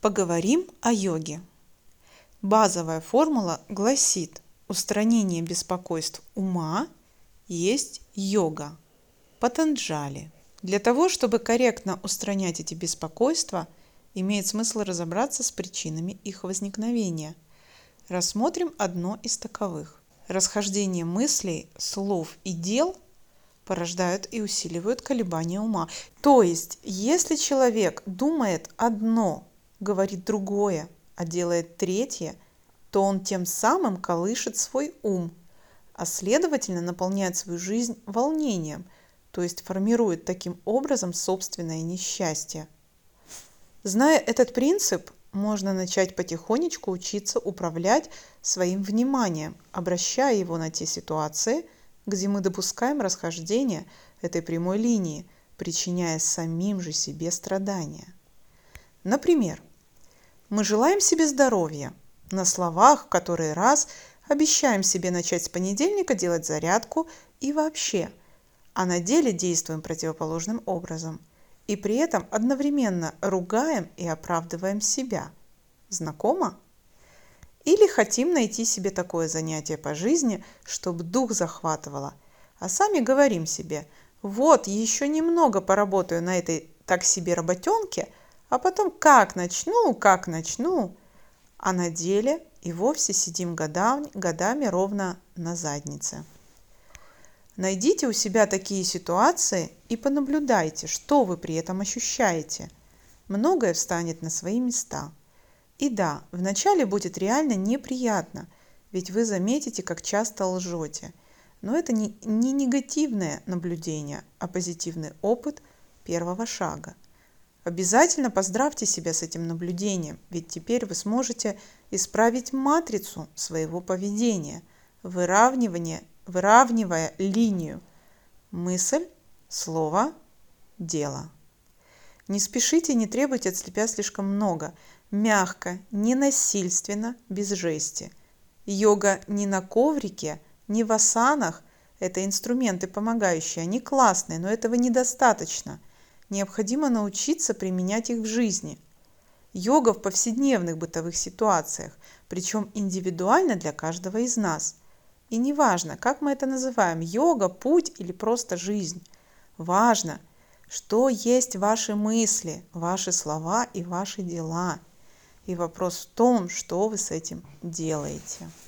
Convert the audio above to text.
Поговорим о йоге. Базовая формула гласит, устранение беспокойств ума есть йога, патанджали. Для того, чтобы корректно устранять эти беспокойства, имеет смысл разобраться с причинами их возникновения. Рассмотрим одно из таковых. Расхождение мыслей, слов и дел порождают и усиливают колебания ума. То есть, если человек думает одно, говорит другое, а делает третье, то он тем самым колышет свой ум, а следовательно наполняет свою жизнь волнением, то есть формирует таким образом собственное несчастье. Зная этот принцип, можно начать потихонечку учиться управлять своим вниманием, обращая его на те ситуации, где мы допускаем расхождение этой прямой линии, причиняя самим же себе страдания. Например, мы желаем себе здоровья. На словах который раз обещаем себе начать с понедельника делать зарядку и вообще, а на деле действуем противоположным образом. И при этом одновременно ругаем и оправдываем себя. Знакомо? Или хотим найти себе такое занятие по жизни, чтобы дух захватывало, а сами говорим себе, вот еще немного поработаю на этой так себе работенке – а потом как начну, как начну, а на деле и вовсе сидим годами, годами ровно на заднице. Найдите у себя такие ситуации и понаблюдайте, что вы при этом ощущаете. Многое встанет на свои места. И да, вначале будет реально неприятно, ведь вы заметите, как часто лжете. Но это не, не негативное наблюдение, а позитивный опыт первого шага – Обязательно поздравьте себя с этим наблюдением, ведь теперь вы сможете исправить матрицу своего поведения, выравнивание, выравнивая линию мысль, слово, дело. Не спешите, не требуйте от себя слишком много. Мягко, ненасильственно, без жести. Йога не на коврике, не в асанах. Это инструменты помогающие, они классные, но этого недостаточно – необходимо научиться применять их в жизни. Йога в повседневных бытовых ситуациях, причем индивидуально для каждого из нас. И неважно, как мы это называем, йога, путь или просто жизнь. Важно, что есть ваши мысли, ваши слова и ваши дела. И вопрос в том, что вы с этим делаете.